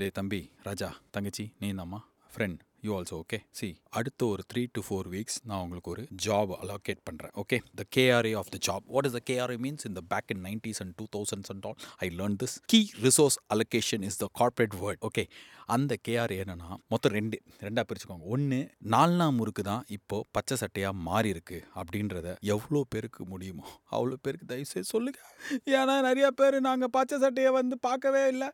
டே தம்பி ராஜா தங்கச்சி நீ தாம்மா friend you also okay see அடுத்த ஒரு த்ரீ டு ஃபோர் வீக்ஸ் நான் உங்களுக்கு ஒரு ஜாப் அலோகேட் பண்ணுறேன் okay the KRA of the job what is the KRA means இந்த back in nineties and two thousands and all I learn this key resource allocation is the corporate word okay அந்த KRA என்னன்னா மொத்தம் ரெண்டு ரெண்டாக பிரிச்சுக்கோங்க. ஒன்று நாலாம் முறுக்கு தான் இப்போ பச்சை சட்டையாக மாறி இருக்கு அப்படின்றத எவ்வளோ பேருக்கு முடியுமோ அவ்வளோ பேருக்கு தயவுசெய்து சொல்லுங்க. ஏன்னா நிறைய பேர் நாங்கள் பச்சை சட்டையை வந்து பார்க்கவே இல்லை.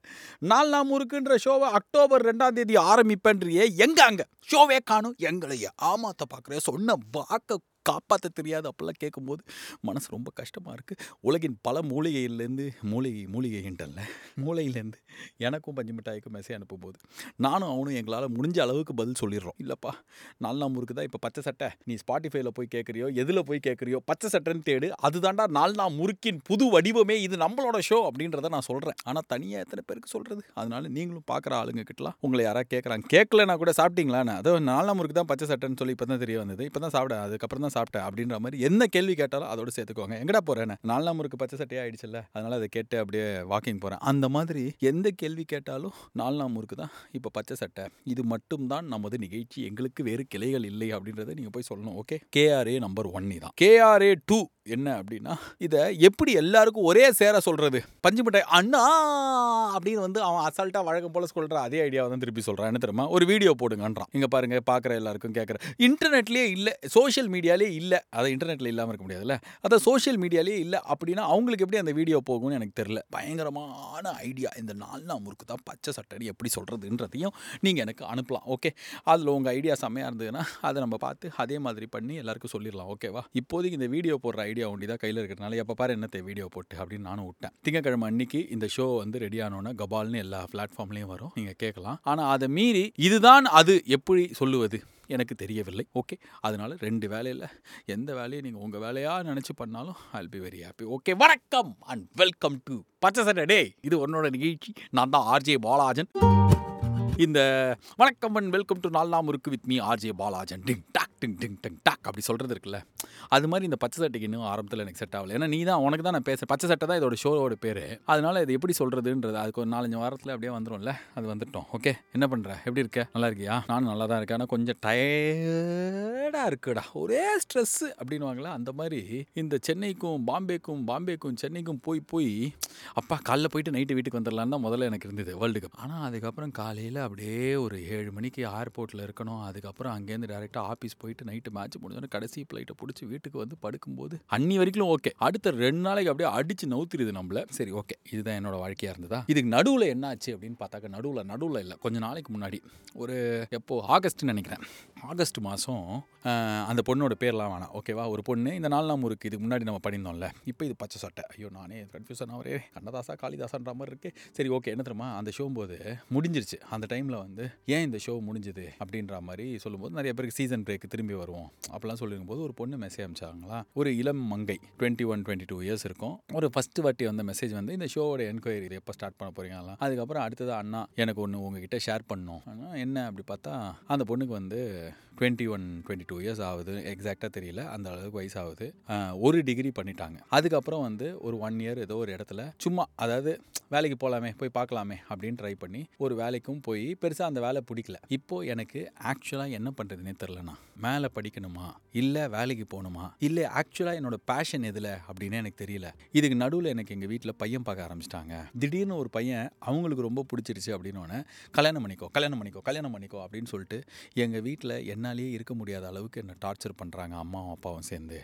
நாலாம் முறுக்குன்ற ஷோவை அக்டோபர் ரெண்டாம் தேதி ஆரம்பிப்பேன்றியே எங்க அங்கே ஷோவே காணும் எங்களைய. ஆமாத்த பார்க்குறேன் சொன்ன வாக்க காப்பாற்ற தெரியாது அப்போல்லாம் கேட்கும்போது மனசு ரொம்ப கஷ்டமாக இருக்குது உலகின் பல மூலிகையிலேருந்து மூலிகை மூலிகைன்றல மூளையிலேருந்து எனக்கும் பஞ்சு மிட்டாய்க்கும் மெசேஜ் அனுப்பும்போது நானும் அவனும் எங்களால் முடிஞ்ச அளவுக்கு பதில் சொல்லிடுறோம். இல்லைப்பா நாலாம் முறுக்கு தான் இப்போ பச்சை சட்டை. நீ ஸ்பாட்டிஃபைல போய் கேட்குறியோ எதில் போய் கேட்குறியோ பச்சை சட்டைன்னு தேடு. அதுதாண்டா நாலா முறுக்கின் புது வடிவமே இது நம்மளோட ஷோ அப்படின்றத நான் சொல்கிறேன் ஆனால் தனியாக எத்தனை பேருக்கு சொல்கிறது அதனால நீங்களும் பார்க்குற ஆளுங்க கிட்டலாம். உங்களை யாராவது கேட்குறாங்க கேட்கலனா கூட சாப்பிட்டீங்களான்னு. அதோ நாலாம் முறுக்கு தான் பச்சை சட்டைன்னு சொல்லி இப்போ தான் தெரிய வந்தது. இப்போ தான் சாப்பிட அதுக்கப்புறம் தான் சாப்பிட்டேன் அப்படின்ற மாதிரி என்ன கேள்வி கேட்டாலும் அதோட சேர்த்துக்கோங்க. எங்கடா போகிறேன் நாலாம் முறுக்கு பச்சை சட்டையாக ஆயிடுச்சுல்ல? அதனால் அதை கேட்டு அப்படியே வாக்கிங் போகிறேன் அந்த மாதிரி எந்த கேள்வி கேட்டாலும் நாலாம் முறுக்கு தான். இப்போ பச்சை சட்டை இது மட்டும்தான் நமது நிகழ்ச்சி. எங்களுக்கு வேறு கிளைகள் இல்லை அப்படின்றத நீங்கள் போய் சொல்லணும் ஓகே கேஆர்ஏ நம்பர் ஒன்னி தான் கேஆர்ஏ டூ என்ன அப்படின்னா இதை எப்படி எல்லாருக்கும் ஒரே சேர சொல்கிறது பஞ்சு மிட்டாய் அண்ணா! அப்படின்னு வந்து அவன் அசால்ட்டாக வழக்கம் போல சொல்கிற அதே ஐடியாவை தான் திருப்பி சொல்கிறான் என்ன தெரியுமா? ஒரு வீடியோ போடுங்கன்றான். இங்கே பாருங்கள் பார்க்குற எல்லாருக்கும் கேட்குற இன்டர்நெட்லேயே இல்லை சோஷியல் மீடியாலே இல்லை. அதை இன்டர்நெட்டில் இல்லாமல் இருக்க முடியாதுல்ல. அதை சோஷியல் மீடியாலே இல்லை அப்படின்னா அவங்களுக்கு எப்படி அந்த வீடியோ போகும்னு எனக்கு தெரில பயங்கரமான ஐடியா இந்த நாலு முறுக்கு தான் பச்சை சட்டடி எப்படி சொல்கிறதுன்றதையும் நீங்கள் எனக்கு அனுப்பலாம் ஓகே அதில் உங்கள் ஐடியா செம்மையாக இருந்ததுன்னா அதை நம்ம பார்த்து அதே மாதிரி பண்ணி எல்லாருக்கும் சொல்லிடலாம் ஓகேவா இப்போதைக்கு இந்த வீடியோ போடுற ஐடியா ஒண்டி தான் கையில் இருக்கிறனால எப்போ பாரு என்னத்தை வீடியோ போட்டு? அப்படின்னு நானும் விட்டேன். திங்கக்கிழமை அன்னைக்கு இந்த ஷோ வந்து ரெடி ஆனோன்னா கபால்னு எல்லா பிளாட்ஃபார்ம்லேயும் வரும். நீங்கள் கேட்கலாம். ஆனால் அதை மீறி இதுதான் அது எப்படி சொல்லுவது எனக்கு தெரியவில்லை. ஓகே அதனால ரெண்டு வேலையில் எந்த வேலையை நீங்கள் உங்கள் வேலையாக நினச்சி பண்ணாலும் I'll be very happy okay வணக்கம் அண்ட் வெல்கம் டு பச்சை டே இது உன்னோட நிகழ்ச்சி. நான் தான் ஆர்ஜே பாலாஜன். இந்த வணக்கம் அண்ட் வெல்கம் டு நாலு இருக்கு வித் மீ ஆர்ஜே பாலாஜன். டிங் டாக். டிங் டிங் டிங் டாக் அப்படி சொல்கிறது இருக்குல்ல. அது மாதிரி இந்த பச்சை சட்டைக்கு இன்னும் ஆரம்பத்தில் எனக்கு செட் ஆகலை. ஏன்னா நீ தான் உனக்கு தான் நான் பேசுகிறேன் பச்சை சட்டை தான் இதோட ஷோவோட பேர். அதனால் இது எப்படி சொல்கிறதுன்றது அதுக்கு ஒரு நாலஞ்சு வாரத்தில் அப்படியே வந்துடும்ல அது வந்துட்டோம். ஓகே என்ன பண்ணுற எப்படி இருக்க? நல்லா இருக்கியா? நானும் நல்லா தான் இருக்கேன். ஆனால் கொஞ்சம் டயர்டாக இருக்குடா. ஒரே ஸ்ட்ரெஸ்ஸு அப்படின்வாங்களா அந்த மாதிரி இந்த சென்னைக்கும் பாம்பேக்கும் பாம்பேக்கும் சென்னைக்கும் போய் போய் அப்பா காலைல போயிட்டு நைட்டு வீட்டுக்கு வந்துடலான்னு தான் முதல்ல எனக்கு இருந்தது வேர்ல்டு கப் ஆனால் அதுக்கப்புறம் காலையில் அப்படியே ஒரு ஏழு மணிக்கு ஏர்போர்ட்டில் இருக்கணும். அதுக்கப்புறம் அங்கேருந்து டேரெக்டாக ஆஃபீஸ் போயிட்டு நைட்டு மேட்ச் முடிஞ்சோன்னு கடைசி ஃப்ளைட்டை பிடிச்சி வீட்டுக்கு வந்து படுக்கும்போது அன்னி வரைக்கும் ஓகே அடுத்த ரெண்டு நாளைக்கு அப்படியே அடிச்சு நவுத்திருது நம்மள. சரி ஓகே இதுதான் என்னோட வாழ்க்கையாக இருந்ததா? இதுக்கு நடுவில் என்ன ஆச்சு அப்படின்னு பார்த்தாக்க நடுவில் நடுவில் இல்லை. கொஞ்ச நாளைக்கு முன்னாடி. ஒரு எப்போ? ஆகஸ்ட்னு நினைக்கிறேன். ஆகஸ்ட் மாதம் அந்த பொண்ணோட பேர்லாம் வேணாம். ஓகேவா ஒரு பொண்ணு. இந்த நாள் நாம் இருக்கு இதுக்கு முன்னாடி நம்ம பண்ணியிருந்தோம்ல இப்போ இது பச்சை சட்டை. ஐயோ நானே கன்ஃபியூசன் அவரே கண்ணதாசா காளிதாசான்ற மாதிரி இருக்கு. சரி ஓகே என்ன தெரியுமா? அந்த ஷோ போது முடிஞ்சிருச்சு. அந்த டைமில் வந்து ஏன் இந்த ஷோ முடிஞ்சுது? அப்படின்ற மாதிரி சொல்லும்போது நிறைய பேருக்கு சீசன் பிரேக் திரும்பி வருவோம். அப்படிலாம் சொல்லிருக்கும் போது ஒரு பொண்ணு மெசேஜ் அனுப்பிச்சாங்களா ஒரு இளம் மங்கை twenty one twenty two years இருக்கும். ஒரு ஃபஸ்ட்டு வாட்டி வந்த மெசேஜ் வந்து இந்த ஷோவோட என்கொயரி எப்போ ஸ்டார்ட் பண்ண போறீங்களா அதுக்கப்புறம் அடுத்தது அண்ணா எனக்கு ஒன்று உங்ககிட்ட ஷேர் பண்ணும். என்ன அப்படி பார்த்தா அந்த பொண்ணுக்கு வந்து twenty one twenty two years ஆகுது. எக்ஸாக்டாக தெரியல. அந்த அளவுக்கு வயசு ஆகுது ஒரு டிகிரி பண்ணிட்டாங்க. அதுக்கப்புறம் வந்து ஒரு ஒன் இயர் ஏதோ ஒரு இடத்துல சும்மா அதாவது வேலைக்கு போகலாமே போய் பார்க்கலாமே அப்படின்னு ட்ரை பண்ணி ஒரு வேலைக்கும் போய் பெருசாக அந்த வேலை பிடிக்கல. இப்போது எனக்கு ஆக்சுவலாக என்ன பண்ணுறதுனே தெரிலண்ணா மேலே படிக்கணுமா? இல்லை வேலைக்கு போகணுமா? இல்லை ஆக்சுவலாக என்னோட பேஷன் எதில் அப்படின்னு எனக்கு தெரியல. இதுக்கு நடுவில் எனக்கு எங்கள் வீட்டில் பையன் பார்க்க ஆரம்பிச்சிட்டாங்க. திடீர்னு ஒரு பையன் அவங்களுக்கு ரொம்ப பிடிச்சிருச்சு அப்படின்னு கல்யாணம் பண்ணிக்கோ கல்யாணம் பண்ணிக்கோ கல்யாணம் பண்ணிக்கோ அப்படின்னு சொல்லிட்டு எங்கள் வீட்டில் என்ன என்னாலேயே இருக்க முடியாத அளவுக்கு என்னை டார்ச்சர் பண்ணுறாங்க அம்மாவும் அப்பாவும் சேர்ந்து.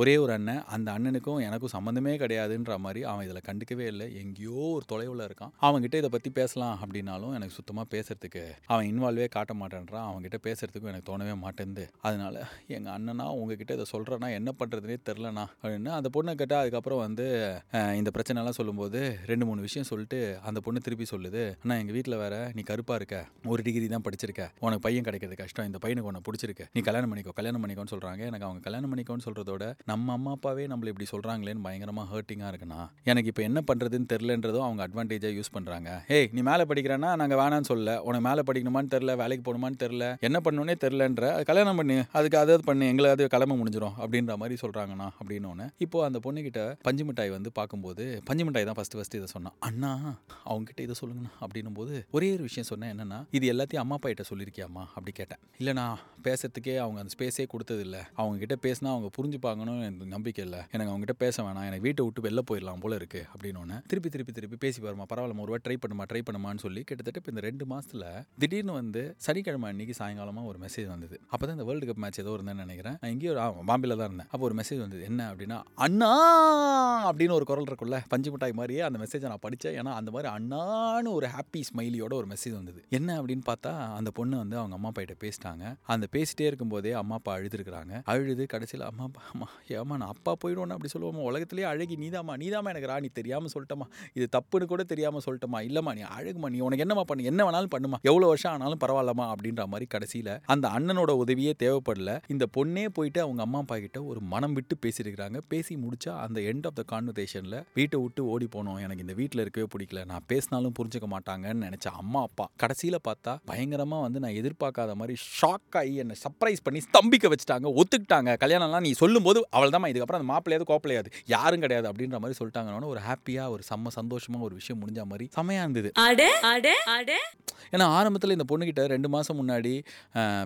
ஒரே ஒரு அண்ணன் அந்த அண்ணனுக்கும் எனக்கும் சம்மந்தமே கிடையாதுன்ற மாதிரி அவன் இதில் கண்டுக்கவே இல்லை. எங்கேயோ ஒரு தொலைவில் இருக்கான். அவன்கிட்ட இதை பற்றி பேசலாம் அப்படின்னாலும் எனக்கு சுத்தமாக பேசுறதுக்கு அவன் இன்வால்வே காட்ட மாட்டேன்றான். அவன்கிட்ட பேசுறதுக்கும் எனக்கு தோணவே மாட்டேங்குது அதனால எங்கள் அண்ணனா உங்ககிட்ட இதை சொல்கிறேன்னா என்ன பண்ணுறதுனே தெரிலண்ணா அப்படின்னு அந்த பொண்ணை கேட்டால் அதுக்கப்புறம் வந்து இந்த பிரச்சனைலாம் சொல்லும்போது ரெண்டு மூணு விஷயம் சொல்லிட்டு அந்த பொண்ணு திருப்பி சொல்லுது அண்ணா எங்கள் வீட்டில் வேற நீ கருப்பாக இருக்க. ஒரு டிகிரி தான் படிச்சிருக்க. உனக்கு பையன் கிடைக்கிறது கஷ்டம். இந்த பையனுக்கு உன்னை பிடிச்சிருக்கு. நீ கல்யாணம் பண்ணிக்கோ கல்யாணம் பண்ணிக்கோன்னு சொல்கிறாங்க எனக்கு அவங்க கல்யாணம் பண்ணிக்கோன்னு சொல்கிறதோட நம்ம அம்மா அப்பாவே நம்மளை இப்படி சொல்கிறாங்களேன்னு பயங்கரமாக ஹர்ட்டிங்காக இருக்குண்ணா. எனக்கு இப்போ என்ன பண்ணுறதுன்னு தெரிலன்றதும் அவங்க அட்வான்டேஜாக யூஸ் பண்ணுறாங்க ஏய் நீ மேலே படிக்கிறேன்னா நாங்கள் வேணான்னு சொல்ல உனக்கு மேலே படிக்கணுமான்னு தெரில வேலைக்கு போகணுமான்னு தெரில என்ன பண்ணணுன்னே தெரிலன்ற கல்யாணம் பண்ணி. அதுக்கு அதாவது பண்ணு. எங்களை அது கிளம்ப முடிஞ்சிடும் அப்படின்ற மாதிரி சொல்கிறாங்கண்ணா அப்படின்னு ஒன்று இப்போ அந்த பொண்ணுக்கிட்ட பஞ்சு மிட்டாய் வந்து பார்க்கும்போது பஞ்சு மிட்டாய் தான் ஃபஸ்ட்டு ஃபஸ்ட்டு இதை சொன்னான். அண்ணா அவங்ககிட்ட இதை சொல்லுங்கண்ணா. அப்படின்னும் போது ஒரே ஒரு விஷயம் சொன்னேன். என்னன்னா இது எல்லாத்தையும் அம்மா அப்பா கிட்ட சொல்லியிருக்கியாம்மா? அப்படி கேட்டேன். இல்லைண்ணா பேசுறதுக்கே அவங்க அந்த ஸ்பேஸே கொடுத்தது இல்லை அவங்க கிட்ட பேசினா அவங்க புரிஞ்சுப்பாங்கன்னு எனக்கு நம்பிக்கை இல்லை. எனக்கு அவங்க கிட்ட பேச வேணாம். எனக்கு வீட்டை விட்டு வெளில போயிடலாம் போல இருக்கு அப்படின்னு திருப்பி திருப்பி திருப்பி பேசி பாருமா பரவாயில்ல ஒரு ட்ரை பண்ணுமா ட்ரை பண்ணுமான்னு சொல்லி கிட்டத்தட்ட இப்போ இந்த ரெண்டு மாசத்துல திடீர்னு வந்து சனிக்கிழமை அன்னைக்கு சாயங்காலமா ஒரு மெசேஜ் வந்தது. அப்போ தான் இந்த வேர்ல்டு கப் மேட்ச் ஏதோ இருந்தேன்னு நினைக்கிறேன். நான் எங்கேயோ பாம்பேல தான் இருந்தேன். அப்போ ஒரு மெசேஜ் வந்தது. என்ன அப்படின்னா அண்ணா! அப்படின்னு ஒரு குரல் இருக்குல்ல பஞ்சு மிட்டாய் மாதிரியே அந்த மெசேஜை நான் படித்தேன் ஏன்னா அந்த மாதிரி அண்ணான்னு ஒரு ஹாப்பி ஸ்மைலியோட ஒரு மெசேஜ் வந்தது. என்ன அப்படின்னு பார்த்தா அந்த பொண்ணு வந்து அவங்க அம்மா அப்பா கிட்ட பேசிட்டாங்க. அந்த பேசிட்டே இருக்கும்போதே அம்மா அப்பா அழுதுருக்குறாங்க. அழுது கடைசியில் அம்மா அப்பா அம்மா ஏமா நான் அப்பா போயிடுவோன்னு அப்படி சொல்லுவோமா? உலகத்துலேயே அழகி நீதாம்மா நீதாம்மா எனக்கு ராணி தெரியாமல் சொல்லிட்டமா இது தப்புன்னு கூட தெரியாமல் சொல்லிட்டமா இல்லைம்மா நீ அழகுமா நீ உனக்கு என்னம்மா பண்ணு? என்ன வேணாலும் பண்ணுமா எவ்வளோ வருஷம் ஆனாலும் பரவாயில்லம்மா அப்படின்ற மாதிரி கடைசியில் அந்த அண்ணனோட உதவியே தேவைப்படல. இந்த பொண்ணே போயிட்டு அவங்க அம்மா அப்பா கிட்ட ஒரு மனம் விட்டு பேசியிருக்கிறாங்க. பேசி முடிச்சா அந்த எண்ட் ஆஃப் த கான்வர்சேஷனில் வீட்டை விட்டு ஓடி போனோம். எனக்கு இந்த வீட்டில் இருக்கவே பிடிக்கல. நான் பேசினாலும் புரிஞ்சுக்க மாட்டாங்கன்னு நினச்ச அம்மா அப்பா. கடைசியில் பார்த்தா பயங்கரமாக வந்து நான் எதிர்பார்க்காத மாதிரி ஷாக் ஆகி என்னை சர்ப்ரைஸ் பண்ணி ஸ்தம்பிக்க வச்சுட்டாங்க ஒத்துக்கிட்டாங்க. கல்யாணம்லாம் நீ சொல்லும்போது அவள் தான் இதுக்கப்புறம் அந்த மாப்பிள்ளையாது கோப்பிளையாது யாரும் கிடையாது அப்படின்ற மாதிரி சொல்லிட்டாங்கன்னு ஒரு ஹாப்பியாக ஒரு செம்ம சந்தோஷமாக ஒரு விஷயம் முடிஞ்ச மாதிரி செமையாக இருந்தது. ஏன்னா ஆரம்பத்தில் இந்த பொண்ணுக்கிட்ட ரெண்டு மாதம் முன்னாடி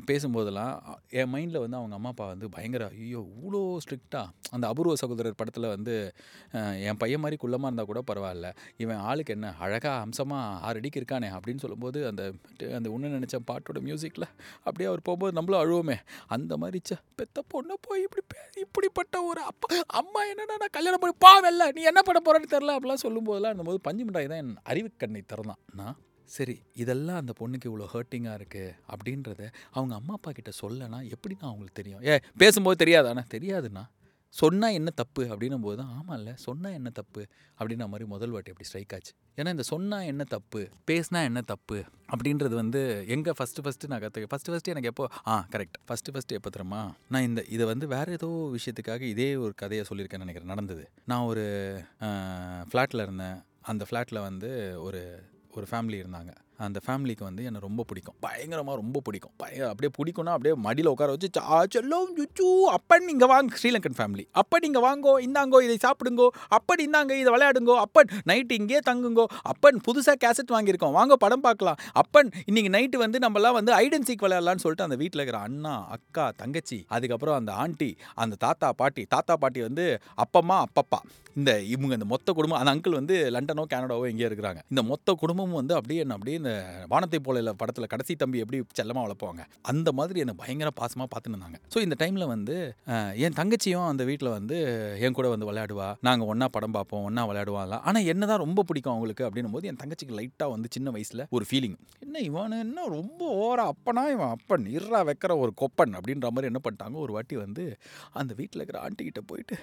பேசும்போதெல்லாம் என் மைண்டில் வந்து அவங்க அம்மா அப்பா வந்து பயங்கர ஐயோ இவ்வளோ ஸ்ட்ரிக்டாக அந்த அபூர்வ சகோதரர் படத்தில் வந்து என் பையன் மாதிரி குள்ளமாக இருந்தால் கூட பரவாயில்ல. இவன் ஆளுக்கு என்ன அழகாக அம்சமாக ஆறு அடிக்கு இருக்கானே? அப்படின்னு சொல்லும்போது அந்த அந்த ஒன்று நினச்ச பாட்டோட மியூசிக்கில் அப்படியே அவர் போகும்போது நம்மளும் அழுவோமே. அந்த மாதிரி ச்சே, பெத்த பொண்ணை போய் இப்படி பே இப்படிப்பட்ட ஒரு அப்பா அம்மா என்னடா நான் கல்யாணம் பண்ணி பாவல்ல நீ என்ன பண்ண போறேன்னு தெரில அப்படிலாம் சொல்லும்போதெல்லாம் இருந்தபோது பஞ்சு மிட்டாய் தான் என் அறிவு கண்ணை திறந்தான். நான் சரி இதெல்லாம் அந்த பொண்ணுக்கு இவ்வளோ ஹர்ட்டிங்காக இருக்குது அப்படின்றத அவங்க அம்மா அப்பா கிட்ட சொல்லனா எப்படிண்ணா அவங்களுக்கு தெரியும்? ஏ பேசும்போது தெரியாதாண்ணா தெரியாதுண்ணா. சொன்னால் என்ன தப்பு? அப்படின்னும் போது தான் ஆமாம்ல சொன்னால் என்ன தப்பு? அப்படின்ற மாதிரி முதல் வாட்டி அப்படி ஸ்ட்ரைக் ஆச்சு. ஏன்னா இந்த சொன்னால் என்ன தப்பு? பேசினா என்ன தப்பு? அப்படின்றது வந்து எங்கே ஃபஸ்ட்டு ஃபஸ்ட்டு நான் கற்றுக்க ஃபஸ்ட்டு ஃபஸ்ட்டு எனக்கு எப்போ ஆ கரெக்ட் ஃபஸ்ட்டு ஃபஸ்ட்டு எப்போ தரமா நான் இந்த இதை வந்து வேறு ஏதோ விஷயத்துக்காக இதே ஒரு கதையை சொல்லியிருக்கேன்னு நினைக்கிறேன். நடந்தது. நான் ஒரு ஃப்ளாட்டில் இருந்தேன். அந்த ஃப்ளாட்டில் வந்து ஒரு ஒரு ஃபேமிலி இருந்தாங்க. அந்த ஃபேமிலிக்கு வந்து என்னை ரொம்ப பிடிக்கும். பயங்கரமாக ரொம்ப பிடிக்கும். பய அப்படியே பிடிக்கும்னா அப்படியே மடியில் உட்கார வச்சு சா செல்லும் சுச்சு அப்பன் இங்கே வாங்க ஸ்ரீலங்கன் ஃபேமிலி அப்பன் இங்கே வாங்கோ இந்தாங்கோ இதை சாப்பிடுங்கோ அப்பன் இந்தாங்க இதை விளையாடுங்கோ அப்பன் நைட்டு இங்கேயே தங்குங்கோ அப்பன் புதுசாக கேசட் வாங்கியிருக்கோம். வாங்க படம் பார்க்கலாம். அப்பன் இன்னைக்கு நைட்டு வந்து நம்மலாம் வந்து ஐடன் சீக் விளையாடலாம்னு சொல்லிட்டு அந்த வீட்டில் இருக்கிற அண்ணா அக்கா தங்கச்சி அதுக்கப்புறம் அந்த ஆண்டி அந்த தாத்தா பாட்டி தாத்தா பாட்டி வந்து அப்பம்மா அப்பப்பா. இந்த இவங்க இந்த மொத்த குடும்பம் அந்த அங்கிள் வந்து லண்டனோ கனடாவோ எங்கேயோ இருக்கிறாங்க. இந்த மொத்த குடும்பமும் வந்து அப்படியே என்ன அப்படியே இந்த வானத்தை போல படத்தில் கடைசி தம்பி எப்படி செல்லமாக வளர்ப்பாங்க அந்த மாதிரி என்னை பயங்கர பாசமாக பார்த்துன்னு இருந்தாங்க. ஸோ இந்த டைமில் வந்து என் தங்கச்சியும் அந்த வீட்டில் வந்து என் கூட வந்து விளையாடுவா நாங்கள் ஒன்றா படம் பார்ப்போம் ஒன்றா விளையாடுவாங்களாம் ஆனால் என்ன தான் ரொம்ப பிடிக்கும் அவங்களுக்கு அப்படின்னும் போது என் தங்கச்சிக்கு லைட்டாக வந்து சின்ன வயசில் ஒரு ஃபீலிங் என்ன இவனு என்ன ரொம்ப ஓரா அப்பனா இவன் அப்பன் இர்றா வைக்கிற ஒரு கொப்பன் அப்படின்ற மாதிரி என்ன பண்ணிட்டாங்க. ஒரு வாட்டி வந்து அந்த வீட்டில் இருக்கிற ஆண்டி கிட்ட போயிட்டு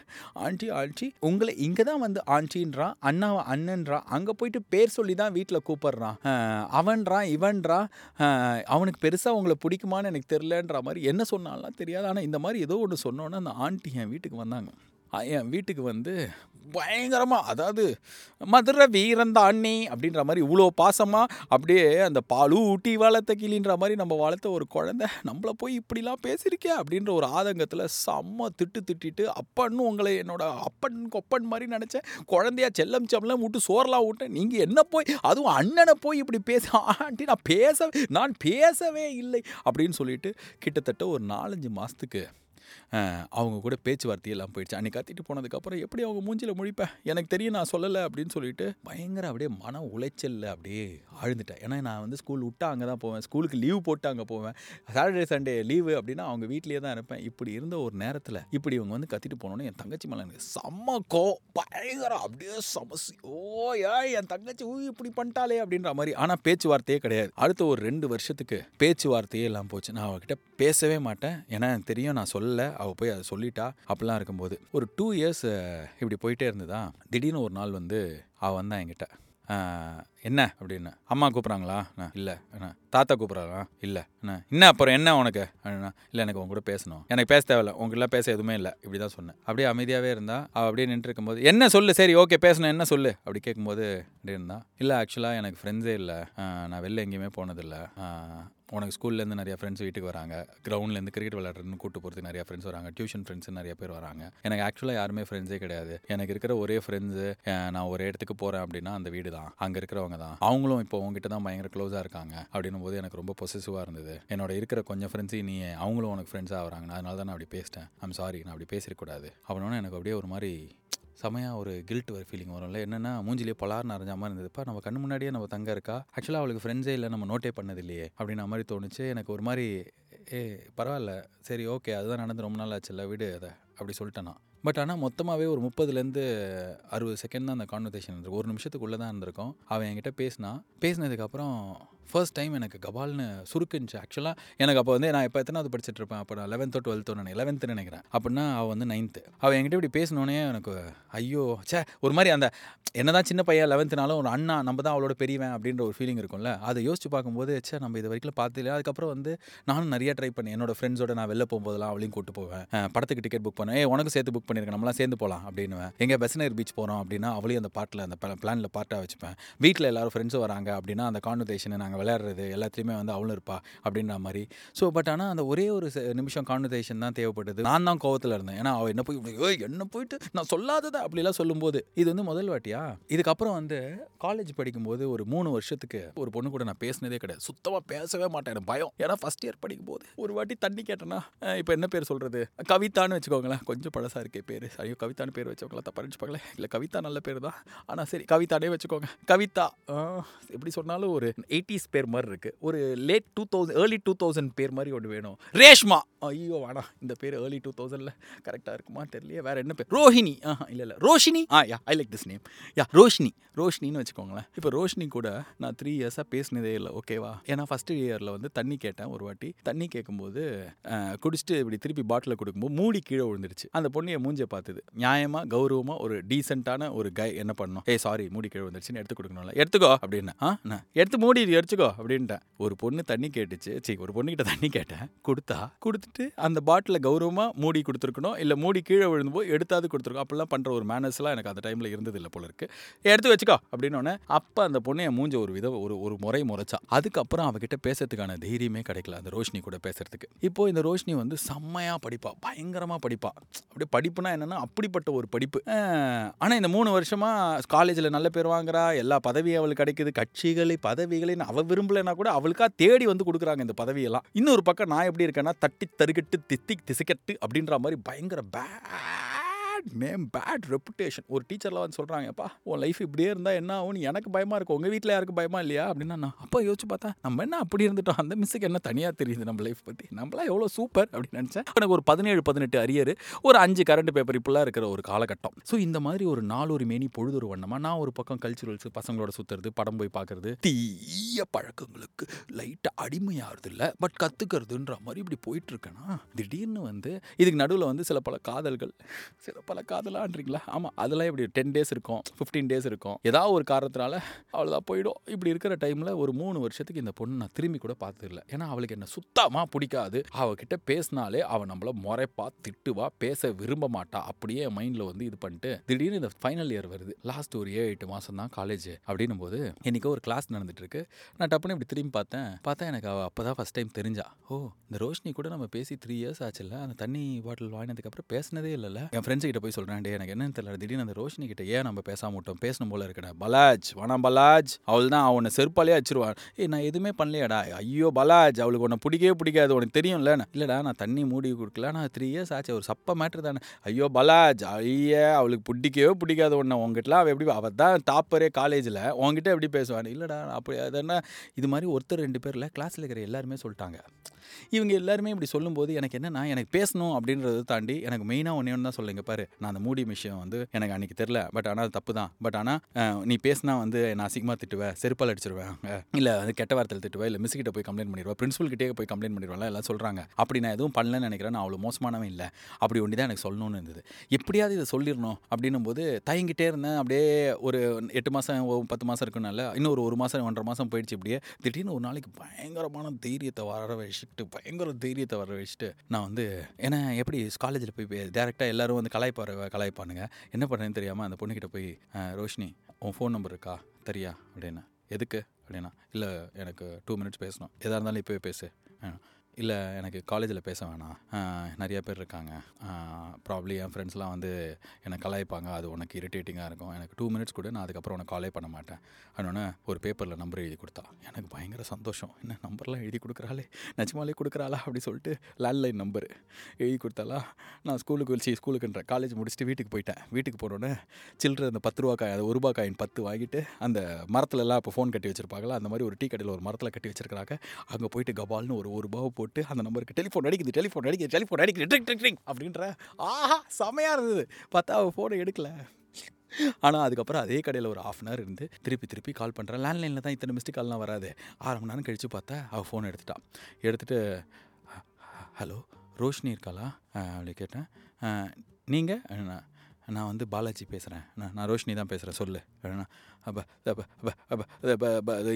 ஆண்டி ஆண்டி உங்களை இங்கே தான் வந்து ஆண்டின்றான் அண்ணாவை அண்ணன்றான் அங்கே போயிட்டு பேர் சொல்லி தான் வீட்டில் கூப்பிட்றான் அவன்றா அவன்றான் அவனுக்கு பெருசாக உங்களை பிடிக்குமான்னு எனக்கு தெரிலன்ற மாதிரி என்ன சொன்னாலாம் தெரியாது. ஆனால் இந்த மாதிரி ஏதோ ஒன்று சொன்னோன்னே அந்த ஆண்டி என் வீட்டுக்கு வந்தாங்க. என் வீட்டுக்கு வந்து பயங்கரமாக அதாவது மதுரை வீரந்தாண்ணி அப்படின்ற மாதிரி இவ்வளோ பாசமாக அப்படியே அந்த பாலு ஊட்டி வளர்த்த கிளின்ற மாதிரி நம்ம வளர்த்த ஒரு குழந்தை நம்மளை போய் இப்படிலாம் பேசியிருக்கே அப்படின்ற ஒரு ஆதங்கத்தில் செம்ம திட்டு திட்டிட்டு அப்பன்னு உங்களை என்னோட அப்பன் கொப்பன் மாதிரி நினச்சேன். குழந்தையா செல்லம் செல்லம் விட்டு சோறலாம் விட்டேன். நீங்கள் என்ன போய் அதுவும் அண்ணனை போய் இப்படி பேச ஆண்டி நான் பேச நான் பேசவே இல்லை. அப்படின்னு சொல்லிட்டு கிட்டத்தட்ட ஒரு நாலஞ்சு மாதத்துக்கு அவங்க கூட பேச்சுவார்த்தையெல்லாம் போயிடுச்சு. அன்றைக்கி கத்திட்டு போனதுக்கப்புறம் எப்படி அவங்க மூஞ்சியில் முழிப்பேன் எனக்கு தெரியும் நான் சொல்லலை அப்படின்னு சொல்லிட்டு பயங்கர அப்படியே மன உளைச்சலில் அப்படியே ஆழ்ந்துட்டேன் ஏன்னா நான் வந்து ஸ்கூல் விட்டா அங்கே தான் போவேன். ஸ்கூலுக்கு லீவ் போட்டு அங்கே போவேன். சாட்டர்டே சண்டே லீவு அப்படின்னா அவங்க வீட்லேயே தான் இருப்பேன். இப்படி இருந்த ஒரு நேரத்தில் இப்படி இவங்க வந்து கத்திட்டு போனோன்னே என் தங்கச்சி மேலே எனக்கு செம்ம கோ பயங்கர அப்படியே சமசி ஓ ஏய் என் தங்கச்சி ஊ இப்படி பண்ணிட்டாலே அப்படின்ற மாதிரி. ஆனால் பேச்சுவார்த்தையே கிடையாது. அடுத்த ஒரு ரெண்டு வருஷத்துக்கு பேச்சுவார்த்தையே எல்லாம் போச்சு. நான் அவகிட்ட பேசவே மாட்டேன். ஏன்னா எனக்கு தெரியும் நான் சொல்லலை. அவள் போய் அதை சொல்லிட்டா. அப்படிலாம் இருக்கும்போது ஒரு டூ இயர்ஸ் இப்படி போயிட்டே இருந்ததா? திடீர்னு ஒரு நாள் வந்து அவள் வந்தா என்கிட்ட என்ன? அப்படின்னு அம்மா கூப்பிட்றாங்களா? இல்லை. என்ன தாத்தா கூப்பிட்றாங்களா இல்லை. என்ன என்ன அப்புறம் என்ன உனக்கு? இல்லை எனக்கு உங்க கூட பேசணும். எனக்கு பேச தேவையில்ல உங்ககிட்ட பேச எதுவுமே இல்லை. இப்படி தான் சொன்னேன். அப்படியே அமைதியாகவே இருந்தா அவள் அப்படியே நின்று இருக்கும்போது என்ன சொல்லு சரி ஓகே பேசணும் என்ன சொல்லு? அப்படி கேட்கும்போது அப்படி இருந்தா இல்லை ஆக்சுவலாக எனக்கு ஃப்ரெண்ட்ஸே இல்லை. நான் வெளில எங்கேயுமே போனதில்லை. உனக்கு ஸ்கூல்லேருந்து நிறைய ஃப்ரெண்ட்ஸ் வீட்டுக்கு வராங்க. கிரவுண்ட்லேருந்து கிரிக்கெட் விளையாடுறதுன்னு கூட்டு போகிறதுக்கு நிறைய ஃப்ரெண்ட்ஸ் வராங்க. டியூஷன் ஃப்ரெண்ட்ஸ் நிறைய பேர் வராங்க. எனக்கு ஆக்சுவலாக யாருமே ஃப்ரெண்ட்ஸே கிடையாது. எனக்கு இருக்கிற ஒரே ஃப்ரெண்ட்ஸு நான் ஒரு இடத்துக்கு போகிறேன் அப்படின்னா அந்த வீடு தான். அங்கே இருக்கிறவங்க தான். அவங்களும் இப்போ உங்ககிட்ட தான் பயங்கர க்ளோஸாக இருக்காங்க. அப்படின்னும் போது எனக்கு ரொம்ப பொசிசிவாக இருந்தது. என்னோட இருக்கிற கொஞ்சம் ஃப்ரெண்ட்ஸையும் நீ அவங்களும் உனக்கு ஃப்ரெண்ட்ஸாக வராங்க அதனால தான் நான் அப்படி பேசிட்டேன். ஐம் சாரி நான் அப்படி பேசிடக்கூடாது. அப்படின்னா எனக்கு அப்படியே ஒரு மாதிரி செமையாக ஒரு கில்ட் ஒரு ஃபீலிங் வரும்ல. என்னென்னா மூஞ்சிலே பொலார்னு அரைஞ்ச மாதிரி இருந்ததுப்பா. நம்ம கண்ணு முன்னாடியே நம்ம தங்க இருக்கா? ஆக்சுவலாக அவளுக்கு ஃப்ரெண்ட்ஸே இல்லை நம்ம நோட்டே பண்ணது இல்லையே அப்படின்ற மாதிரி தோணுச்சு. எனக்கு ஒரு மாதிரி ஏ பரவாயில்ல. சரி ஓகே அதுதான் நடந்து ரொம்ப நாள் ஆச்சுல்ல விடு அதை அப்படி சொல்லிட்டேன் நான். பட் ஆனால் மொத்தமாகவே ஒரு முப்பதுலேருந்து அறுபது செகண்ட் தான் அந்த கான்வர்சேஷன் இருந்திருக்கு. ஒரு நிமிஷத்துக்குள்ளே தான் இருந்திருக்கும். அவன் என்கிட்ட பேசினா. பேசினதுக்கப்புறம் ஃபர்ஸ்ட் டைம் எனக்கு கபால்னு சுருக்குச்சு ஆக்சுவலாக எனக்கு அப்போ வந்து நான் இப்போ எத்தனாவது படிச்சுட்டு இருப்பேன் அப்போ நான் லெவன்த்தோ டுவெல்த்தோ நான் லெவன்த்து நினைக்கிறேன். அப்படின்னா அவள் வந்து நைன்த்து அவள் என்கிட்ட இப்படி பேசினோடனே எனக்கு ஐயோ சே ஒரு மாதிரி அந்த என்னதான் சின்ன பையன் லெவன்த்துனாலும் ஒரு அண்ணா நம்ம தான் அவளோட பெரியவன் அப்படின்ற ஒரு ஃபீலிங் இருக்கும்ல. அதை யோசிச்சு பார்க்கும்போது சே நம்ம இது வரைக்கும் பார்த்துல அதுக்கப்புறம் வந்து நானும் நிறைய ட்ரை பண்ணேன். என்னோட ஃப்ரெண்ட்ஸோட நான் வெளில போகும்போதெல்லாம் அவளையும் கூட்டு போவேன். படத்துக்கு டிக்கெட் புக் பண்ணேன் ஏ உனக்கு சேர்த்து புக் பண்ணியிருக்கேன் நம்மளாம் சேர்ந்து போகலாம் அப்படின்னுவேன். எங்கே பெசனர் பீச் போகிறோம் அப்படின்னா அவளையும் அந்த பாட்டில் அந்த பிளானில் பார்ட்டாக வச்சுப்பேன். வீட்டில் எல்லாரும் ஃப்ரெண்ட்ஸும் வராங்க அப்படின்னா அந்த கான்வர்சேஷனை நாங்கள் விளையாடுறது எல்லாத்துலேயுமே வந்து அவளும் இருப்பா அப்படின்ற மாதிரி. ஸோ பட் ஆனால் அந்த ஒரே ஒரு நிமிஷம் கான்வர்சேஷன் தான் தேவைப்பட்டது. நான் தான் கோவத்தில் இருந்தேன். ஏன்னா அவள் என்ன போய் ஏய் என்ன போயிட்டு? நான் சொல்லாததை அப்படிலாம் சொல்லும்போது இது வந்து முதல் வாட்டியா? இதுக்கப்புறம் வந்து காலேஜ் படிக்கும்போது ஒரு மூணு வருஷத்துக்கு ஒரு பொண்ணு கூட நான் பேசினதே கிடையாது. சுத்தமாக பேசவே மாட்டேன். எனக்கு பயம். ஏன்னா ஃபஸ்ட் இயர் படிக்கும்போது ஒரு வாட்டி தண்ணி கேட்டேன்னா இப்போ என்ன பேர் சொல்கிறது கவிதான்னு வச்சுக்கோங்களேன். கொஞ்சம் பழசாக இருக்கே பேர். ஐயோ கவிதான்னு பேர் வச்சவங்களா தப்பா நினச்சிப்பாங்களே இல்லை கவிதா நல்ல பேர் தான். ஆனால் சரி கவிதானே வச்சுக்கோங்க. கவிதா எப்படி சொன்னாலும் ஒரு எயிட்டிஸ் பேர் மாதிரி இருக்குது ஒரு late two thousand early two thousand பேர் மாதிரி ஒன்று வேணும். ரேஷ்மா ஐயோ வேணாம் இந்த பேர் ஏர்லி டூ தௌசண்டில் கரெக்டாக இருக்குமா தெரியலையே. வேறு என்ன பேர் ரோஹிணி. ஆ இல்லை இல்லை. ரோஷினி ஆ yeah I like this name yeah Roshini ரோஷினின்னு வச்சுக்கோங்களேன். இப்போ ரோஷினி கூட நான் த்ரீ இயர்ஸாக பேசினதே இல்லை ஓகேவா ஏன்னா ஃபஸ்ட்டு இயரில் வந்து தண்ணி கேட்டேன் ஒரு வாட்டி. தண்ணி கேட்கும்போது குடிச்சிட்டு இப்படி திருப்பி பாட்டில் கொடுக்கும்போது மூடி கீழே விழுந்துருச்சு. அந்த பொண்ணு என் மூஞ்சை பார்த்தது நியாயமாக கௌரவமாக ஒரு டீசெண்டான ஒரு கை என்ன பண்ணணும்? ஏ சாரி மூடி கீழே விழுந்துருச்சுன்னு எடுத்து கொடுக்கணும்ல. எடுத்துக்கோ அப்படின்னு ஆ எடுத்து மூடி எடுத்து எடுத்துக்கோ அப்படின்ட்டேன். ஒரு பொண்ணு தண்ணி கேட்டுச்சு. சரி ஒரு பொண்ணுகிட்ட தண்ணி கேட்டேன். கொடுத்தா? கொடுத்துட்டு அந்த பாட்டில் கௌரவமாக மூடி கொடுத்துருக்கணும். இல்லை மூடி கீழே விழுந்துபோது எடுத்தாது கொடுத்துருக்கோம் அப்படிலாம் பண்ணுற ஒரு மேனர்ஸ்லாம் எனக்கு அந்த டைமில் இருந்தது இல்லை போல இருக்கு. எடுத்து வச்சுக்கோ அப்படின்னோடனே அப்போ அந்த பொண்ணு என் மூஞ்ச ஒரு வித ஒரு ஒரு முறை முறைச்சா. அதுக்கப்புறம் அவகிட்ட பேசுறதுக்கான தைரியமே கிடைக்கல அந்த ரோஷினி கூட பேசுறதுக்கு. இப்போ இந்த ரோஷினி வந்து செம்மையாக படிப்பா. பயங்கரமாக படிப்பா. அப்படியே படிப்புனா என்னன்னா அப்படிப்பட்ட ஒரு படிப்பு. ஆனால் இந்த மூணு வருஷமா காலேஜில் நல்ல பேர் வாங்குறா. எல்லா பதவியும் அவளுக்கு கிடைக்குது. கட்சிகளை பதவிகளைன்னு அவள் விரும்பலைன்னா கூட அவளுக்கா தேடி வந்து கொடுக்குறாங்க இந்த பதவியெல்லாம். இன்னொரு பக்கம் நான் எப்படி இருக்கேன்னா தட்டி தருகட்டு தித்தி திசைக்கட்டு அப்படின்ற மாதிரி பயங்கர பேட் நேம் பேட் ரெப்புடேஷன் ஒரு டீச்சர்லாம் வந்து சொல்கிறாங்கப்பா உன் லைஃப் இப்படியே இருந்தால் என்ன ஆகும் எனக்கு பயமாக இருக்கும் உங்கள் வீட்டில் யாருக்கு பயமா இல்லையா? அப்படின்னா நான் அப்போ யோசிச்சு பார்த்தா நம்ம என்ன அப்படி இருந்துட்டோம்? அந்த மிஸ்ஸுக்கு என்ன தனியாக தெரியுது நம்ம லைஃப் பற்றி நம்மளாம் எவ்வளோ சூப்பர் அப்படின்னு நினச்சேன். எனக்கு ஒரு பதினேழு பதினெட்டு அரியர் ஒரு அஞ்சு கரண்ட் பேப்பர் இப்படிலாம் இருக்கிற ஒரு காலகட்டம். ஸோ இந்த மாதிரி ஒரு நாலொரு மேனி பொழுதொரு வண்ணமாக நான் ஒரு பக்கம் கல்ச்சுரல்ஸ் பசங்களோட சுற்றுறது படம் போய் பார்க்கறது பழக்கங்களுக்கு லைட்டாக அடிமையாகிறது இல்லை பட் கற்றுக்கிறதுன்ற மாதிரி இப்படி போயிட்டுருக்கேன்னா திடீர்னு வந்து இதுக்கு நடுவில் வந்து சில பல காதல்கள் சில பல காதலான்றீங்களா? ஆமாம் அதெல்லாம் இப்படி டென் டேஸ் இருக்கும் ஃபிஃப்டீன் டேஸ் இருக்கும். ஏதாவது ஒரு காரணத்தினால அவ்வளோதான் போயிடும். இப்படி இருக்கிற டைமில் ஒரு மூணு வருஷத்துக்கு இந்த பொண்ணு நான் திரும்பி கூட பார்த்ததில்ல. ஏன்னா அவளுக்கு என்ன சுத்தமாக பிடிக்காது. அவகிட்ட பேசினாலே அவள் நம்மளை முறைப்பா திட்டுவா பேச விரும்ப மாட்டா. அப்படியே மைண்டில் வந்து இது பண்ணிட்டு திடீர்னு இந்த ஃபைனல் இயர் வருது. லாஸ்ட் ஒரு ஏழு எட்டு மாதம் தான் காலேஜ் அப்படின்னும் போது இன்றைக்கி ஒரு கிளாஸ் நடந்துட்டு இருக்கு. நான் டப்புன்னு இப்படி திரும்பி பார்த்தேன். பார்த்தா எனக்கு அவள் அப்போ தான் ஃபஸ்ட் டைம் தெரிஞ்சா. ஓ இந்த ரோஷினி கூட நம்ம பேசி த்ரீ இயர்ஸ் ஆச்சுல்ல? அந்த தண்ணி பாட்டில் வாங்கினதுக்கப்புறம் பேசினதே இல்லைல்ல? என் ஃப்ரெண்ட்ஸ் கிட்ட போய் சொல்கிறேன் டே எனக்கு என்னன்னு தெரியல. திடீர்னு அந்த ரோஷினி கிட்ட ஏன் நம்ம பேசாம விட்டோம்? பேசணும் போல இருக்கடா. பலாஜ் வேணாம் பலாஜ். அவள் தான் அவனை செருப்பாலே வச்சிருவான் ஏ நான் எதுவுமே பண்ணலையாடா. ஐயோ பலாஜ் அவளுக்கு உன்னை பிடிக்கவே பிடிக்காது. உனக்கு தெரியும்ல. இல்லைடா நான் தண்ணி மூடி கொடுக்கல. நான் த்ரீ இயர்ஸ் ஆச்சு. ஒரு சப்ப மேட்ரு தானே. ஐயோ பலாஜ் ஐயே அவளுக்கு பிடிக்கவே பிடிக்காது உன்னை. உங்ககிட்டலாம் அவள் எப்படி அவள் தான் டாப்பரே காலேஜில் உங்ககிட்ட எப்படி பேசுவான் இல்லைடா அப்படி அது என்ன இது மாதிரி ஒருத்தர் ரெண்டு பேரில் கிளாஸில் இருக்கிற எல்லாருமே சொல்லிட்டாங்க. இவங்க எல்லாருமே இப்படி சொல்லும்போது எனக்கு என்னன்னா எனக்கு பேசணும் அப்படின்றத தாண்டி எனக்கு மெயினாக ஒன்றே ஒன்று தான் சொல்லுங்க பாரு. நான் அந்த மூடி விஷயம் வந்து எனக்கு அன்றைக்கி தெரில பட் ஆனால் அது தப்பு தான். பட் ஆனால் நீ பேசினா வந்து நான் அசிங்கமாக திட்டுவேன் செருப்பால் அடிச்சிருவேன். இல்லை வந்து கெட்ட வார்த்தையில் திட்டுவேன் இல்லை மிஸ் கிட்ட போய் கம்ப்ளைண்ட் பண்ணிடுவேன் பிரின்சிபல் கிட்டே போய் கம்ப்ளைண்ட் பண்ணிடுவேன் எல்லாம் சொல்கிறாங்க அப்படி நான் எதுவும் பண்ணலன்னு நினைக்கிறேன். நான் அவ்வளோ மோசமானவன் இல்லை. அப்படி ஒன்று தான் எனக்கு சொல்லணும்னு இருந்தது. எப்படியாவது இதை சொல்லிடணும் அப்படின்னும் போது தயங்கிட்டே இருந்தேன். அப்படியே ஒரு எட்டு மாதம் பத்து மாதம் இருக்குனால இன்னும் ஒரு ஒரு மாதம் ஒன்றரை மாதம் போயிடுச்சு இப்படியே. திடீர்னு ஒரு நாளைக்கு பயங்கரமான தைரியத்தை வர வச்சுட்டு பயங்கர தைரியத்தை வர வச்சுட்டு நான் வந்து ஏன்னா எப்படி காலேஜில் போய் டேரெக்டாக எல்லோரும் வந்து கலாய்ப்பாரு கலாய்ப்பானுங்க. என்ன பண்ணுறேன்னு தெரியாமல் அந்த பொண்ணுக்கிட்ட போய் ரோஷினி உன் ஃபோன் நம்பர் இருக்கா? தெரியா? அப்படின்னா எதுக்கு? அப்படின்னா இல்லை எனக்கு டூ மினிட்ஸ் பேசணும். எதாக இருந்தாலும் இப்போவே பேசு. இல்லை எனக்கு காலேஜில் பேச வேணாம். நிறைய பேர் இருக்காங்க. ப்ராப்ளி என் ஃப்ரெண்ட்ஸ்லாம் வந்து என்னை கலாய்ப்பாங்க. அது உனக்கு இரிட்டேட்டிங்காக இருக்கும். எனக்கு டூ மினிட்ஸ் கூட நான் அதுக்கப்புறம் உனக்கு காலே பண்ண மாட்டேன். அதனோடனே ஒரு பேப்பரில் நம்பர் எழுதி கொடுத்தா. எனக்கு பயங்கர சந்தோஷம். என்ன நம்பர்லாம் எழுதி கொடுக்குறாளே? நிஜமாலே கொடுக்குறாளா? அப்படி சொல்லிட்டு லேண்ட்லைன் நம்பர் எழுதி கொடுத்தாலா நான் ஸ்கூலுக்கு வச்சு ஸ்கூலுக்குன்ற காலேஜ் முடிச்சுட்டு வீட்டுக்கு போயிட்டேன். வீட்டுக்கு போனோடனே சில்லற அந்த பத்து ரூபா காய் அது ஒரு ரூபா காயின் பத்து வாங்கிட்டு அந்த மரத்துலலாம் இப்போ ஃபோன் கட்டி வச்சுருப்பாங்களா? அந்த மாதிரி ஒரு டீ கடையில் ஒரு மரத்தில் கட்டி வச்சிருக்கிறாங்க. அங்கே போயிட்டு கபால்னு ஒரு ஒரு ரூபாவை போட்டு அந்த நம்பருக்கு டெலிஃபோன் அடிக்குது டெலிஃபோன் அடிக்குது டெலிஃபோன் அடிக்குது ட்ரிக் ட்ரிக் ட்ரிக் அப்படின்ற ஆஹா செமையாக இருந்தது. பார்த்தா அவள் ஃபோனை எடுக்கல. ஆனால் அதுக்கப்புறம் அதே கடையில் ஒரு ஆஃப் அன் ஹவர் இருந்து திருப்பி திருப்பி கால் பண்ணுறேன் லேண்ட்லைனில் தான் இத்தனை மிஸ்டு கால்லாம் வராது. ஆறு மணி நேரம் கழித்து பார்த்தா அவள் ஃபோன் எடுத்துட்டான் எடுத்துட்டு. ஹலோ ரோஷினி இருக்காளா? அப்படி கேட்டேன். நீங்கள் நான் வந்து பாலாஜி பேசுகிறேன் நான் ரோஷினி தான் பேசுகிறேன் சொல்லு.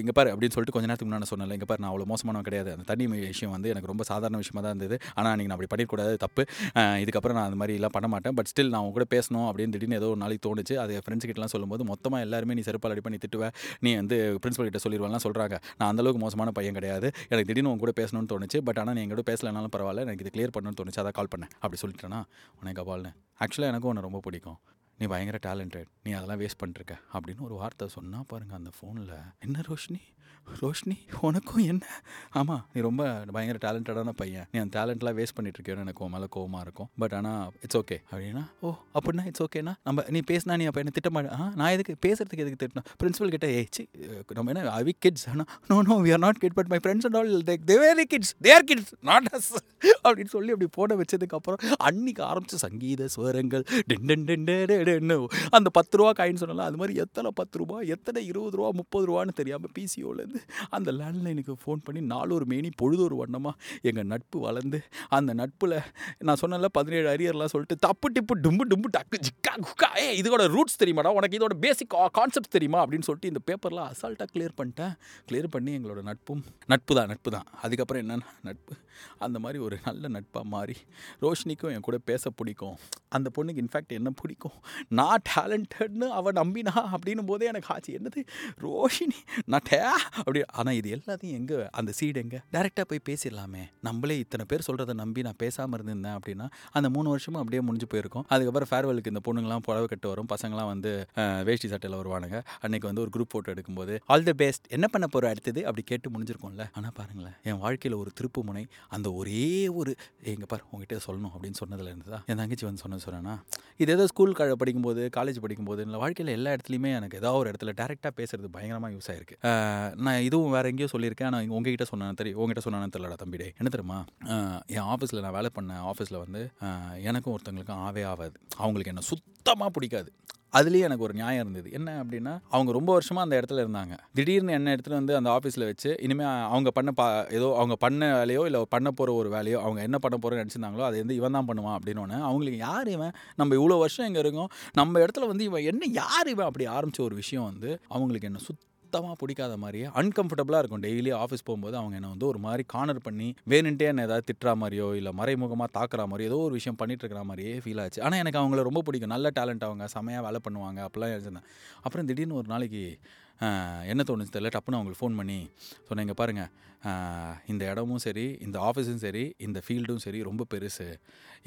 இங்கே பாரு அப்படின்னு சொல்லிட்டு கொஞ்ச நேரத்துக்கு முன்னாடி சொன்னல இங்கே பாரு நான் அவ்வளோ மோசமானவன் கிடையாது. அந்த தண்ணி விஷயம் வந்து எனக்கு ரொம்ப சாதாரண விஷயமா தான் இருந்தது. ஆனால் நீங்கள் நான் அப்படி பண்ணிடக்கூடாது தப்பு. இதுக்கப்புறம் நான் அந்த மாதிரி எல்லாம் பண்ண மாட்டேன். பட் ஸ்டில் நான் உங்க கூட பேசணும் அப்படின்னு திடீர்னு ஏதோ ஒரு நாளைக்கு தோணுச்சு. அது ஃப்ரெண்ட்ஸ் கிட்டலாம் சொல்லும்போது மொத்தமாக எல்லாருமே நீ செருப்பால் அடி பண்ணி திட்டுவ நீ வந்து பிரின்சிபல் கிட்ட சொல்லிடுவாங்கலாம் சொல்கிறாங்க நான் அந்தளவுக்கு மோசமான பையன் கிடையாது. எனக்கு திடீர்னு உங்க கூட பேசணும்னு தோணுச்சு. பட் ஆனால் நீங்கள் எங்கூட பேசலனாலும் பரவாயில்ல. எனக்கு இது கிளியர் பண்ணணும்னு தோணுச்சு. அதான் கால் பண்ணேன். அப்படி சொல்லிட்டேன்னா உனக்கு கபால்னு ஆக்சுவலாக எனக்கும் உன்னை ரொம்ப பிடிக்கும். நீ பயங்கர டேலண்டட் நீ அதெல்லாம் வேஸ்ட் பண்ணிருக்க அப்படின்னு ஒரு வார்த்தை சொன்னா பாருங்க அந்த ஃபோனில் என்ன ரோஷினி? ரோஷினி உனக்கும் என்ன? ஆமாம் நீ ரொம்ப பயங்கர டேலண்டடான பையன். நீ அந்த டேலண்ட்லாம் வேஸ்ட் பண்ணிட்டு இருக்கேன்னு எனக்கு மேலே கோவமாக இருக்கும். பட் ஆனால் இட்ஸ் ஓகே அப்படின்னா ஓ அப்படின்னா இட்ஸ் ஓகேனா நம்ம நீ பேசினா நீ அப்போ என்ன திட்டமா ஆ நான் எதுக்கு பேசுறதுக்கு எதுக்கு திட்டணும்? பிரின்சிபல் கிட்ட ஏ நம்ம என்ன அவி கிட்ஸ் ஆனால் no no we are not kid but my friends and all they very kids they're kids not us அப்படின்னு சொல்லி அப்படி போட வச்சதுக்கப்புறம் அன்னைக்கு ஆரம்பிச்ச சங்கீத ஸ்வரங்கள் டின் டே அந்த பத்து ரூபா காயின் சொன்னால அது மாதிரி எத்தனை பத்து ரூபா எத்தனை இருபது ரூபா முப்பது ரூபான்னு தெரியாமல் பிசிஓலேருந்து அந்த லேண்ட்லைனுக்கு ஃபோன் பண்ணி நாலொரு மேனி பொழுதொரு வண்ணமாக எங்கள் நட்பு வளர்ந்து அந்த நட்பில் நான் சொன்னல பதினேழு அரியர்லாம் சொல்லிட்டு தப்பு டிப்பு டும்பு டும்பு டக்கு ஜிக்கா குக்கா ஏ இதோட ரூட்ஸ் தெரியுமாடா? உனக்கு இதோட பேசிக் கான்செப்ட் தெரியுமா? அப்படின்னு சொல்லிட்டு இந்த பேப்பர்லாம் அசால்ட்டாக கிளியர் பண்ணிட்டேன். கிளியர் பண்ணி எங்களோட நட்பும் நட்பு தான் நட்பு தான் அதுக்கப்புறம் என்னென்னா நட்பு. அந்த மாதிரி ஒரு நல்ல நட்பாக மாறி ரோஷினிக்கும் என் கூட பேச பிடிக்கும். அந்த பொண்ணுக்கு இன்ஃபேக்ட் என்ன பிடிக்கும்? நான் டேலண்டட்னு அவள் நம்பினா அப்படின்னும் போதே எனக்கு ஆச்சு. என்னது? ரோஷினி நான் டே அப்படி ஆனால் இது எல்லாத்தையும் எங்கே அந்த சீடு எங்கே? டேரெக்டாக போய் பேசிடலாமே. நம்மளே இத்தனை பேர் சொல்கிறத நம்பி நான் பேசாமல் இருந்திருந்தேன் அப்படின்னா அந்த மூணு வருஷமும் அப்படியே முடிஞ்சு போயிருக்கும். அதுக்கப்புறம் ஃபேர்வெலுக்கு இந்த பொண்ணுங்களாம் புடவை கட்டு வரும். பசங்களாம் வந்து வேஷ்டி சட்டையில் வருவானுங்க. அன்னைக்கு வந்து ஒரு குரூப் ஃபோட்டோ எடுக்கும்போது ஆல் தி பெஸ்ட் என்ன பண்ண போகிற அடுத்தது? அப்படி கேட்டு முடிஞ்சிருக்கோம்ல. ஆனால் பாருங்களேன் என் வாழ்க்கையில் ஒரு திருப்பு முனை அந்த ஒரே ஒரு எங்கே பார் உங்ககிட்ட சொல்லணும். அப்படின்னு சொன்னதுல இருந்து தான் என் தங்கச்சி வந்து சொன்ன சொன்னேன்னா இது ஏதோ ஸ்கூல் க படிக்கும்போது காலேஜ் படிக்கும்போது இல்லை வாழ்க்கையில் எல்லா இடத்துலையுமே எனக்கு ஏதாவது ஒரு இடத்துல டேரெக்டாக பேசுறது பயங்கரமாக யூஸ் ஆயிருக்கு. நான் நான் இதுவும் வேற எங்கேயோ சொல்லியிருக்கேன். ஆனால் உங்ககிட்ட சொன்னேன் தெரியும் உங்ககிட்ட சொன்னானே தெரியலடா தம்பிடே என்ன தெரியுமா? என் ஆஃபீஸில் நான் வேலை பண்ண ஆஃபீஸில் வந்து எனக்கும் ஒருத்தவங்களுக்கும் ஆவே ஆகாது அவங்களுக்கு என்ன சுத்தமாக பிடிக்காது. அதுலேயே எனக்கு ஒரு நியாயம் இருந்தது. என்ன அப்படின்னா அவங்க ரொம்ப வருஷமாக அந்த இடத்துல இருந்தாங்க. திடீர்னு என்ன இடத்துல வந்து அந்த ஆஃபீஸில் வச்சு இனிமேல் அவங்க பண்ண பா ஏதோ அவங்க பண்ண வேலையோ இல்லை பண்ண போகிற ஒரு வேலையோ அவங்க என்ன பண்ண போகிறோன்னு நினச்சிருந்தாங்களோ அது வந்து இவன் தான் பண்ணுவான் அப்படின்னு அவங்களுக்கு யார் இவன்? நம்ம இவ்வளோ வருஷம் இங்கே இருக்கோம்? நம்ம இடத்துல வந்து இவன் என்ன யார் இவன்? அப்படி ஆரம்பித்த ஒரு விஷயம் வந்து அவங்களுக்கு என்ன சுத்த சுத்தமாக பிடிக்காத மாதிரியே அன்கம்ஃபர்டபுளாக இருக்கும். டெய்லி ஆஃபீஸ் போகும்போது அவங்க என்னை வந்து ஒரு மாதிரி கார்னர் பண்ணி வேணுன்ட்டே என்ன ஏதாவது திட்டுற மாதிரியோ இல்லை மறைமுகமாக தாக்குற மாதிரியோ ஏதோ ஒரு விஷயம் பண்ணிட்டு இருக்கிற மாதிரியே ஃபீல் ஆச்சு. ஆனால் எனக்கு அவங்கள ரொம்ப பிடிக்கும். நல்ல டேலண்ட் அவங்க செமையாக வேலை பண்ணுவாங்க அப்படிலாம் இருந்தேன் அப்புறம் திடீர்னு ஒரு நாளைக்கு என்ன தோணுச்சு தெரியல டப்புன்னு அவங்களுக்கு ஃபோன் பண்ணி சொன்னேன் இங்கே பாருங்கள் இந்த இடமும் சரி இந்த ஆஃபீஸும் சரி இந்த ஃபீல்டும் சரி ரொம்ப பெருசு.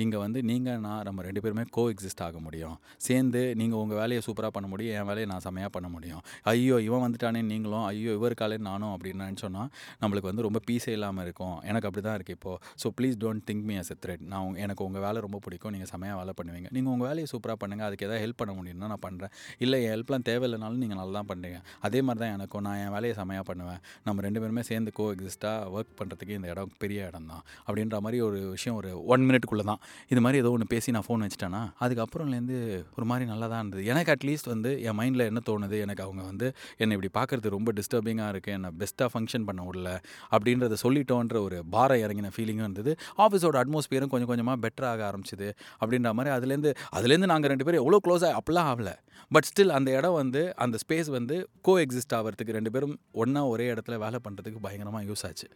இங்கே வந்து நீங்கள் நான் நம்ம ரெண்டு பேருமே கோ எக்ஸிஸ்ட் ஆக முடியும். சேர்ந்து நீங்கள் உங்கள் வேலையை சூப்பராக பண்ண முடியும் என் வேலையை நான் செமையாக பண்ண முடியும். ஐயோ இவன் வந்துட்டானே நீங்களும் ஐயோ இவருக்காலே நானும் அப்படின்னு சொன்னால் நம்மளுக்கு வந்து ரொம்ப பீஸே இல்லாமல் இருக்கும். எனக்கு அப்படி தான் இருக்குது இப்போது so please don't think me as a threat நான் எனக்கு உங்கள் வேலை ரொம்ப பிடிக்கும் நீங்கள் செமையாக வேலை பண்ணுவீங்க. நீங்கள் உங்கள் வேலையை சூப்பராக பண்ணுங்கள் அதுக்கு எதாவது ஹெல்ப் பண்ண முடியும்னா நான் பண்ணுறேன் இல்லை என் ஹெல்ப்லாம் தேவையில்லைனாலும் நீங்கள் நல்லா தான் பண்ணுறீங்க அதே மாதிரி தான் எனக்கும். நான் என் வேலையை செமையாக பண்ணுவேன். நம்ம ரெண்டு பேருமே சேர்ந்து கோ எக்ஸிஸ்ட்டாக ஒர்க் பண்ணுறதுக்கு இந்த இடம் பெரிய இடம் தான் அப்படின்ற மாதிரி ஒரு விஷயம் ஒரு ஒன் மினிட்குள்ளே தான். இது மாதிரி ஏதோ ஒன்று பேசி நான் ஃபோன் வச்சுட்டேன்னா அதுக்கப்புறம்லேருந்து ஒரு மாதிரி நல்லா தான் இருந்தது. எனக்கு அட்லீஸ்ட் வந்து என் மைண்டில் என்ன தோணுது? எனக்கு அவங்க வந்து என்னை இப்படி பார்க்குறது ரொம்ப டிஸ்டர்பிங்காக இருக்குது என்னை பெஸ்ட்டாக ஃபங்க்ஷன் பண்ண விடல. அப்படின்றத சொல்லிட்டோன்ற ஒரு பாரம் இறங்கின ஃபீலிங்கும் இருந்தது. ஆஃபீஸோட அட்மாஸ்பியரும் கொஞ்சம் கொஞ்சமாக பெட்டர் ஆக ஆரம்பிச்சிது. அப்படின்ற மாதிரி அதுலேருந்து அதுலேருந்து நாங்கள் ரெண்டு பேரும் எவ்வளோ க்ளோஸாக அப்படிலாம் ஆகலை. பட் ஸ்டில் அந்த இடம் வந்து அந்த ஸ்பேஸ் வந்து கோ எக்ஸிஸ்ட் ஆகிறதுக்கு ரெண்டு பேரும் ஒன்றா ஒரே இடத்துல வேலை பண்ணுறதுக்கு பயங்கரமாக யூஸ் ஆச்சு.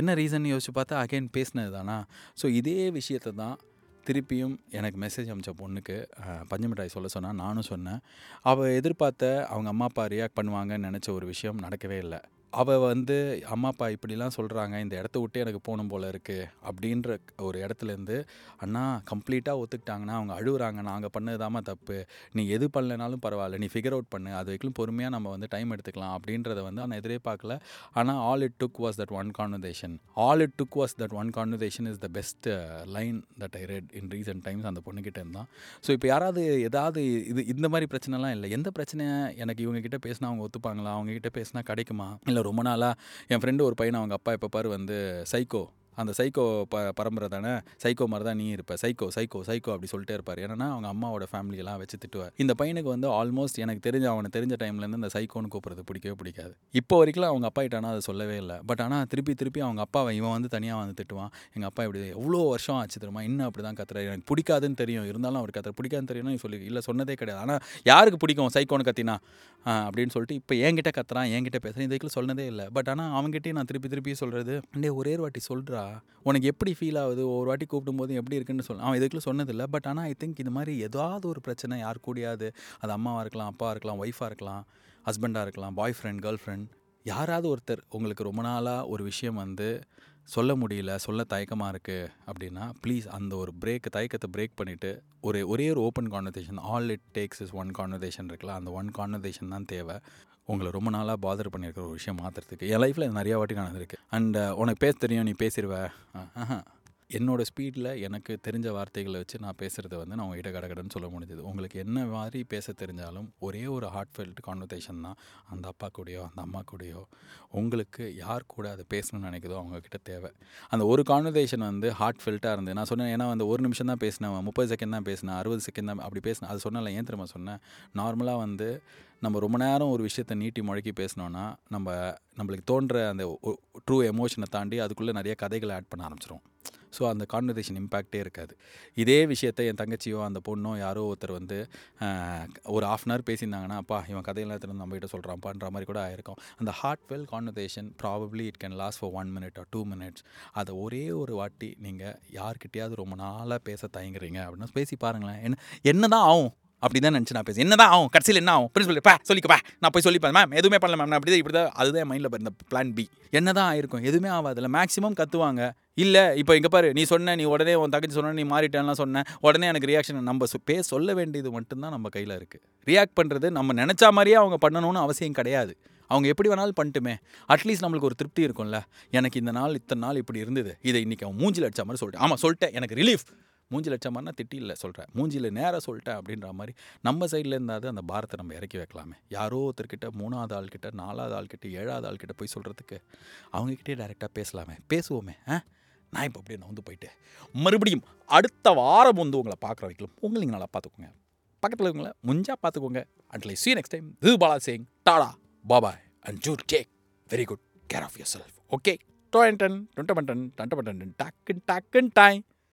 என்ன ரீசன் யோசிச்சு பார்த்தா அகைன் பேசினது தானா? ஸோ இதே விஷயத்தை தான் திருப்பியும் எனக்கு மெசேஜ் அமிச்ச பொண்ணுக்கு பஞ்சமிட்டாய் பஞ்சு மிட்டாய் சொல்ல சொன்னால் நானும் சொன்னேன். அவள் எதிர்பார்த்த அவங்க அம்மா அப்பா ரியாக்ட் பண்ணுவாங்கன்னு நினச்ச ஒரு விஷயம் நடக்கவே இல்லை. அவள் வந்து அம்மா அப்பா இப்படிலாம் சொல்கிறாங்க இந்த இடத்த விட்டு எனக்கு போகணும் போல் இருக்குது அப்படின்ற ஒரு இடத்துலேருந்து அண்ணா கம்ப்ளீட்டாக ஒத்துக்கிட்டாங்கன்னா அவங்க அழுகுறாங்க. நாங்கள் பண்ணதுதாம்மா தப்பு. நீ எது பண்ணலனாலும் பரவாயில்ல. நீ ஃபிகர் அவுட் பண்ணு. அது வரைக்கும் பொறுமையாக நம்ம வந்து டைம் எடுத்துக்கலாம். அப்படின்றத வந்து ஆனால் எதிரே பார்க்கல. ஆனால் all it took was that one conversation all it took was that one conversation is the best line that I read in recent times அந்த பொண்ணுக்கிட்ட இருந்தான். ஸோ இப்போ யாராவது ஏதாவது இது இந்த மாதிரி பிரச்சனைலாம் இல்லை. எந்த பிரச்சனை எனக்கு இவங்ககிட்ட பேசினா அவங்க ஒத்துப்பாங்களா? அவங்ககிட்ட பேசினா கிடைக்குமா? இல்லை ரொம்ப நாளாக என் ஃப்ரெண்டு ஒரு பையன் அவங்க அப்பா எப்போ பாரு வந்து சைக்கோ அந்த சைக்கோ ப பரம்பரை தானே? சைக்கோ மாதிரி தான் நீ இருப்ப. சைக்கோ சைக்கோ சைக்கோ அப்படி சொல்லிட்டே இருப்பார். ஏன்னா அவங்க அம்மாவோட ஃபேமிலியெல்லாம் வச்சு திட்டுவார். இந்த பையனுக்கு வந்து ஆல்மோஸ்ட் எனக்கு தெரிஞ்ச அவனை தெரிஞ்ச டைம்லேருந்து இந்த சைக்கோன்னு கூப்பிட்றது பிடிக்கவே பிடிக்காது. இப்போ வரைக்கும் அவங்க அப்பா கிட்ட ஆனால் அதை சொல்லவே இல்லை. பட் ஆனால் திருப்பி திருப்பி அவங்க அப்பாவை இவன் வந்து தனியாக வந்து திட்டுவான். எங்கள் அப்பா இப்படி எவ்வளோ வருஷம் ஆச்சு தெரியுமா? இன்னும் அப்படி தான் கத்துறாரு. எனக்கு பிடிக்காதுன்னு தெரியும். இருந்தாலும் அவர் கத்துற பிடிக்காதுன்னு தெரியும்னு சொல்லி இல்லை சொன்னதே கிடையாது. ஆனால் யாருக்கு பிடிக்கும் சைக்கோன்னு கத்தினா? அப்படின்னு சொல்லிட்டு இப்போ என்கிட்ட கத்துறான் என்கிட்ட பேசுகிறேன் இதுக்குள்ள சொன்னதே இல்லை. பட் ஆனால் அவங்ககிட்டயும் நான் திருப்பி திருப்பி சொல்கிறது டே ஒரே ஒரு வாட்டி சொல்கிறா உனக்கு எப்படி ஃபீல் ஆகுது? ஒரு வாட்டி கூப்பிடும்போது எப்படி இருக்குன்னு சொல்ல. அவன் இதுக்குள்ள சொன்னதில்லை. பட் ஆனால் ஐ திங்க் இந்த மாதிரி ஏதாவது ஒரு பிரச்சனை யார் கூடியாது அது அம்மாவாக இருக்கலாம் அப்பாவாக இருக்கலாம் ஒய்ஃபாக இருக்கலாம் ஹஸ்பண்டாக இருக்கலாம் பாய் ஃப்ரெண்ட் கேர்ள் ஃப்ரெண்ட் யாராவது ஒருத்தர் உங்களுக்கு ரொம்ப நாளாக ஒரு விஷயம் வந்து சொல்ல முடியல சொல்ல தயக்கமாக இருக்குது அப்படின்னா ப்ளீஸ் அந்த ஒரு பிரேக் தயக்கத்தை பிரேக் பண்ணிவிட்டு ஒரு ஒரே ஒரு open conversation all it takes is one conversation இருக்குல்ல அந்த ஒன் கான்வர்சேஷன் தான் தேவை. உங்களை ரொம்ப நாளாக பாதர் பண்ணியிருக்கிற ஒரு விஷயம் மாற்றுறதுக்கு என் லைஃப்பில் நிறையா வாட்டி நடந்திருக்கு. அண்ட் உனக்கு பேச தெரியும் நீ பேசிடுவ என்னோடய ஸ்பீடில் எனக்கு தெரிஞ்ச வார்த்தைகளை வச்சு நான் பேசுகிறத வந்து நான் உங்ககிட்ட கடகடன்னு சொல்ல முடிஞ்சது. உங்களுக்கு என்ன மாதிரி பேச தெரிஞ்சாலும் ஒரே ஒரு ஹார்ட் ஃபெல்ட் கான்வர்சேஷன் தான். அந்த அப்பா கூடயோ அந்த அம்மா கூடயோ உங்களுக்கு யார் கூட அதை பேசணும்னு நினைக்குதோ அவங்கக்கிட்ட தேவை. அந்த ஒரு கான்வர்சேஷன் வந்து ஹார்ட் ஃபில்ட்டாக இருந்து நான் சொன்னேன் ஏன்னா வந்து ஒரு நிமிஷம் தான் பேசினேன் முப்பது செகண்ட் தான் பேசினேன் அறுபது செகண்ட் தான் அப்படி பேசினேன். அது சொன்னால ஏன் திரும்ப சொன்னேன்? நார்மலாக வந்து நம்ம ரொம்ப நேரம் ஒரு விஷயத்தை நீட்டி முழக்கி பேசினோன்னா நம்ம நம்மளுக்கு தோன்ற அந்த ட்ரூ எமோஷனை தாண்டி அதுக்குள்ளே நிறைய கதைகளை ஆட் பண்ண ஆரம்பிச்சிடும் ஸோ அந்த கான்வர்சேஷன் இம்பேக்டே இருக்காது. இதே விஷயத்தை என் தங்கச்சியோ அந்த பொண்ணோ யாரோ ஒருத்தர் வந்து ஒரு ஆஃப் அன் ஹவர் பேசியிருந்தாங்கன்னா அப்பா இவன் கதையெல்லாம் எடுத்துட்டு நம்மகிட்ட நம்ம கிட்ட சொல்கிறான்ப்பான்ற மாதிரி கூட ஆயிருக்கும். அந்த heartfelt conversation probably it can last for one minute or two minutes அதை ஒரே ஒரு வாட்டி நீங்கள் யார்கிட்டயாவது ரொம்ப நாளாக பேச தயங்குறீங்க அப்படின்னா பேசி பாருங்களேன். என்ன என்ன தான் ஆகும்? அப்படி தான் நினச்சி நான் பேசி என்ன தான் ஆகும்? கடைசியில் என்ன ஆகும்? பிரின்சிபல் பா சொல்லிக்கப்பா நான் போய் சொல்லிப்பேன். மேம் எதுவுமே பண்ணல மேம். நான் அப்படி தான் இப்படி தான் அதுதான் மைண்டில் இந்த பிளான் பி என்ன தான் ஆயிருக்கும்? எதுவுமே ஆகாதுல்ல. மேக்ஸிமம் கத்துவாங்க. இல்லை இப்போ இங்கே பாரு நீ சொன்ன நீ உடனே உன் தங்கச்சி சொன்ன நீ மாறிட்டேன்லாம் சொன்னேன் உடனே எனக்கு ரியாக்ஷன் நம்ம பே சொல்ல வேண்டியது மட்டும்தான் நம்ம கையில் இருக்குது ரியாக்ட் பண்ணுறது நம்ம நினச்சா மாதிரியே அவங்க பண்ணணும்னு அவசியம் கிடையாது. அவங்க எப்படி வேணாலும் பண்ணிட்டுமே. அட்லீஸ்ட் நம்மளுக்கு ஒரு திருப்தி இருக்கும்ல. எனக்கு இந்த நாள் இத்தனை நாள் இப்படி இருந்தது. இதை இன்றைக்கி அவன் மூஞ்சில் அடித்த மாதிரி சொல்லிட்டேன். ஆமாம் சொல்லிட்டேன். எனக்கு ரிலீஃப் மூஞ்சில் லட்சமானா திட்டி இல்லை சொல்கிறேன் மூஞ்சியில் நேராக சொல்லிட்டேன் அப்படின்ற மாதிரி நம்ம சைடில் இருந்தாது அந்த பாரத்தை நம்ம இறக்கி வைக்கலாமே யாரோ ஒருத்தர்கிட்ட மூணாவது ஆள்கிட்ட நாலாவது ஆள்கிட்ட ஏழாவது ஆள்கிட்ட போய் சொல்கிறதுக்கு அவங்கக்கிட்டே டைரெக்டாக பேசலாமே பேசுவோமே ஆ நான் இப்போ அப்படியே நவுந்து போயிட்டு மறுபடியும் அடுத்த வாரம் வந்து உங்களை பார்க்குற வைக்கலாம் உங்களை நீங்கள் நல்லா பார்த்துக்கோங்க பக்கத்தில் இருக்கவங்கள முஞ்சா பார்த்துக்கோங்க at least see next time time பாலா Singh Tata bye bye and Jude take very good care of yourself okay டொயன்டன் டுண்டமண்டன் டன் டாக்கன் டாக்கன் டாய்